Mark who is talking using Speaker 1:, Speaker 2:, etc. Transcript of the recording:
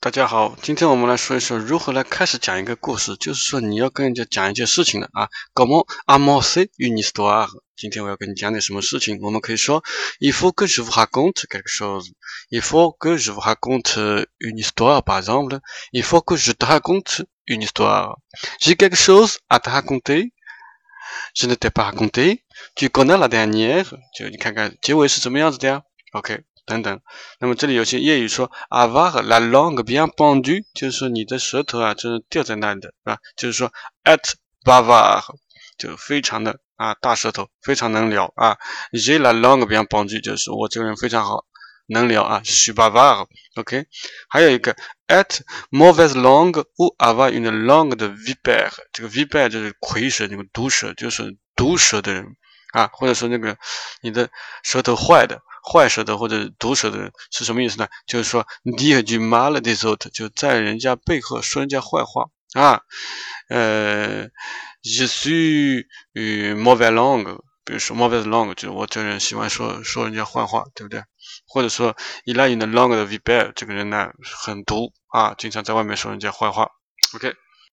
Speaker 1: 大家好，今天我们来说一说如何来开始讲一个故事，就是说你要跟人家讲一件事情的啊。Comment annoncer une histoire？今天我要跟你讲点什么事情？我们可以说，Il faut que je vous raconte quelque chose。Il faut que je vous raconte une histoire。Par exemple，Il faut que je te raconte une histoire。J'ai quelque chose à te raconter。Je ne t'ai pas raconté。Tu connais la dernière？就你看看结尾是怎么样子的呀？OK。 等等，那么这里有些谚语说 “avoir la langue bien pendue”，就是说你的舌头啊，就是吊在那里的，是吧？就是说 “être bavard”，就非常的啊大舌头，非常能聊啊。“j'ai la langue bien pendue”，就是我这个人非常好，能聊啊，“suis bavard”。OK，还有一个 “être mauvaise langue” ou “avoir une langue de vipère”，这个 “vipère” 就是蝰蛇，那个毒蛇，就是毒舌的人啊，或者说那个你的舌头坏的。坏舌头或者毒舌的人是什么意思呢？就是说，dire du mal des autres，就在人家背后说人家坏话啊。呃，je suis m a u v a i s langue，比如说 m a u v a i s langue，就是我这人喜欢说说人家坏话，对不对？或者说，il a une langue de vipère，这个人呢很毒啊，经常在外面说人家坏话。OK。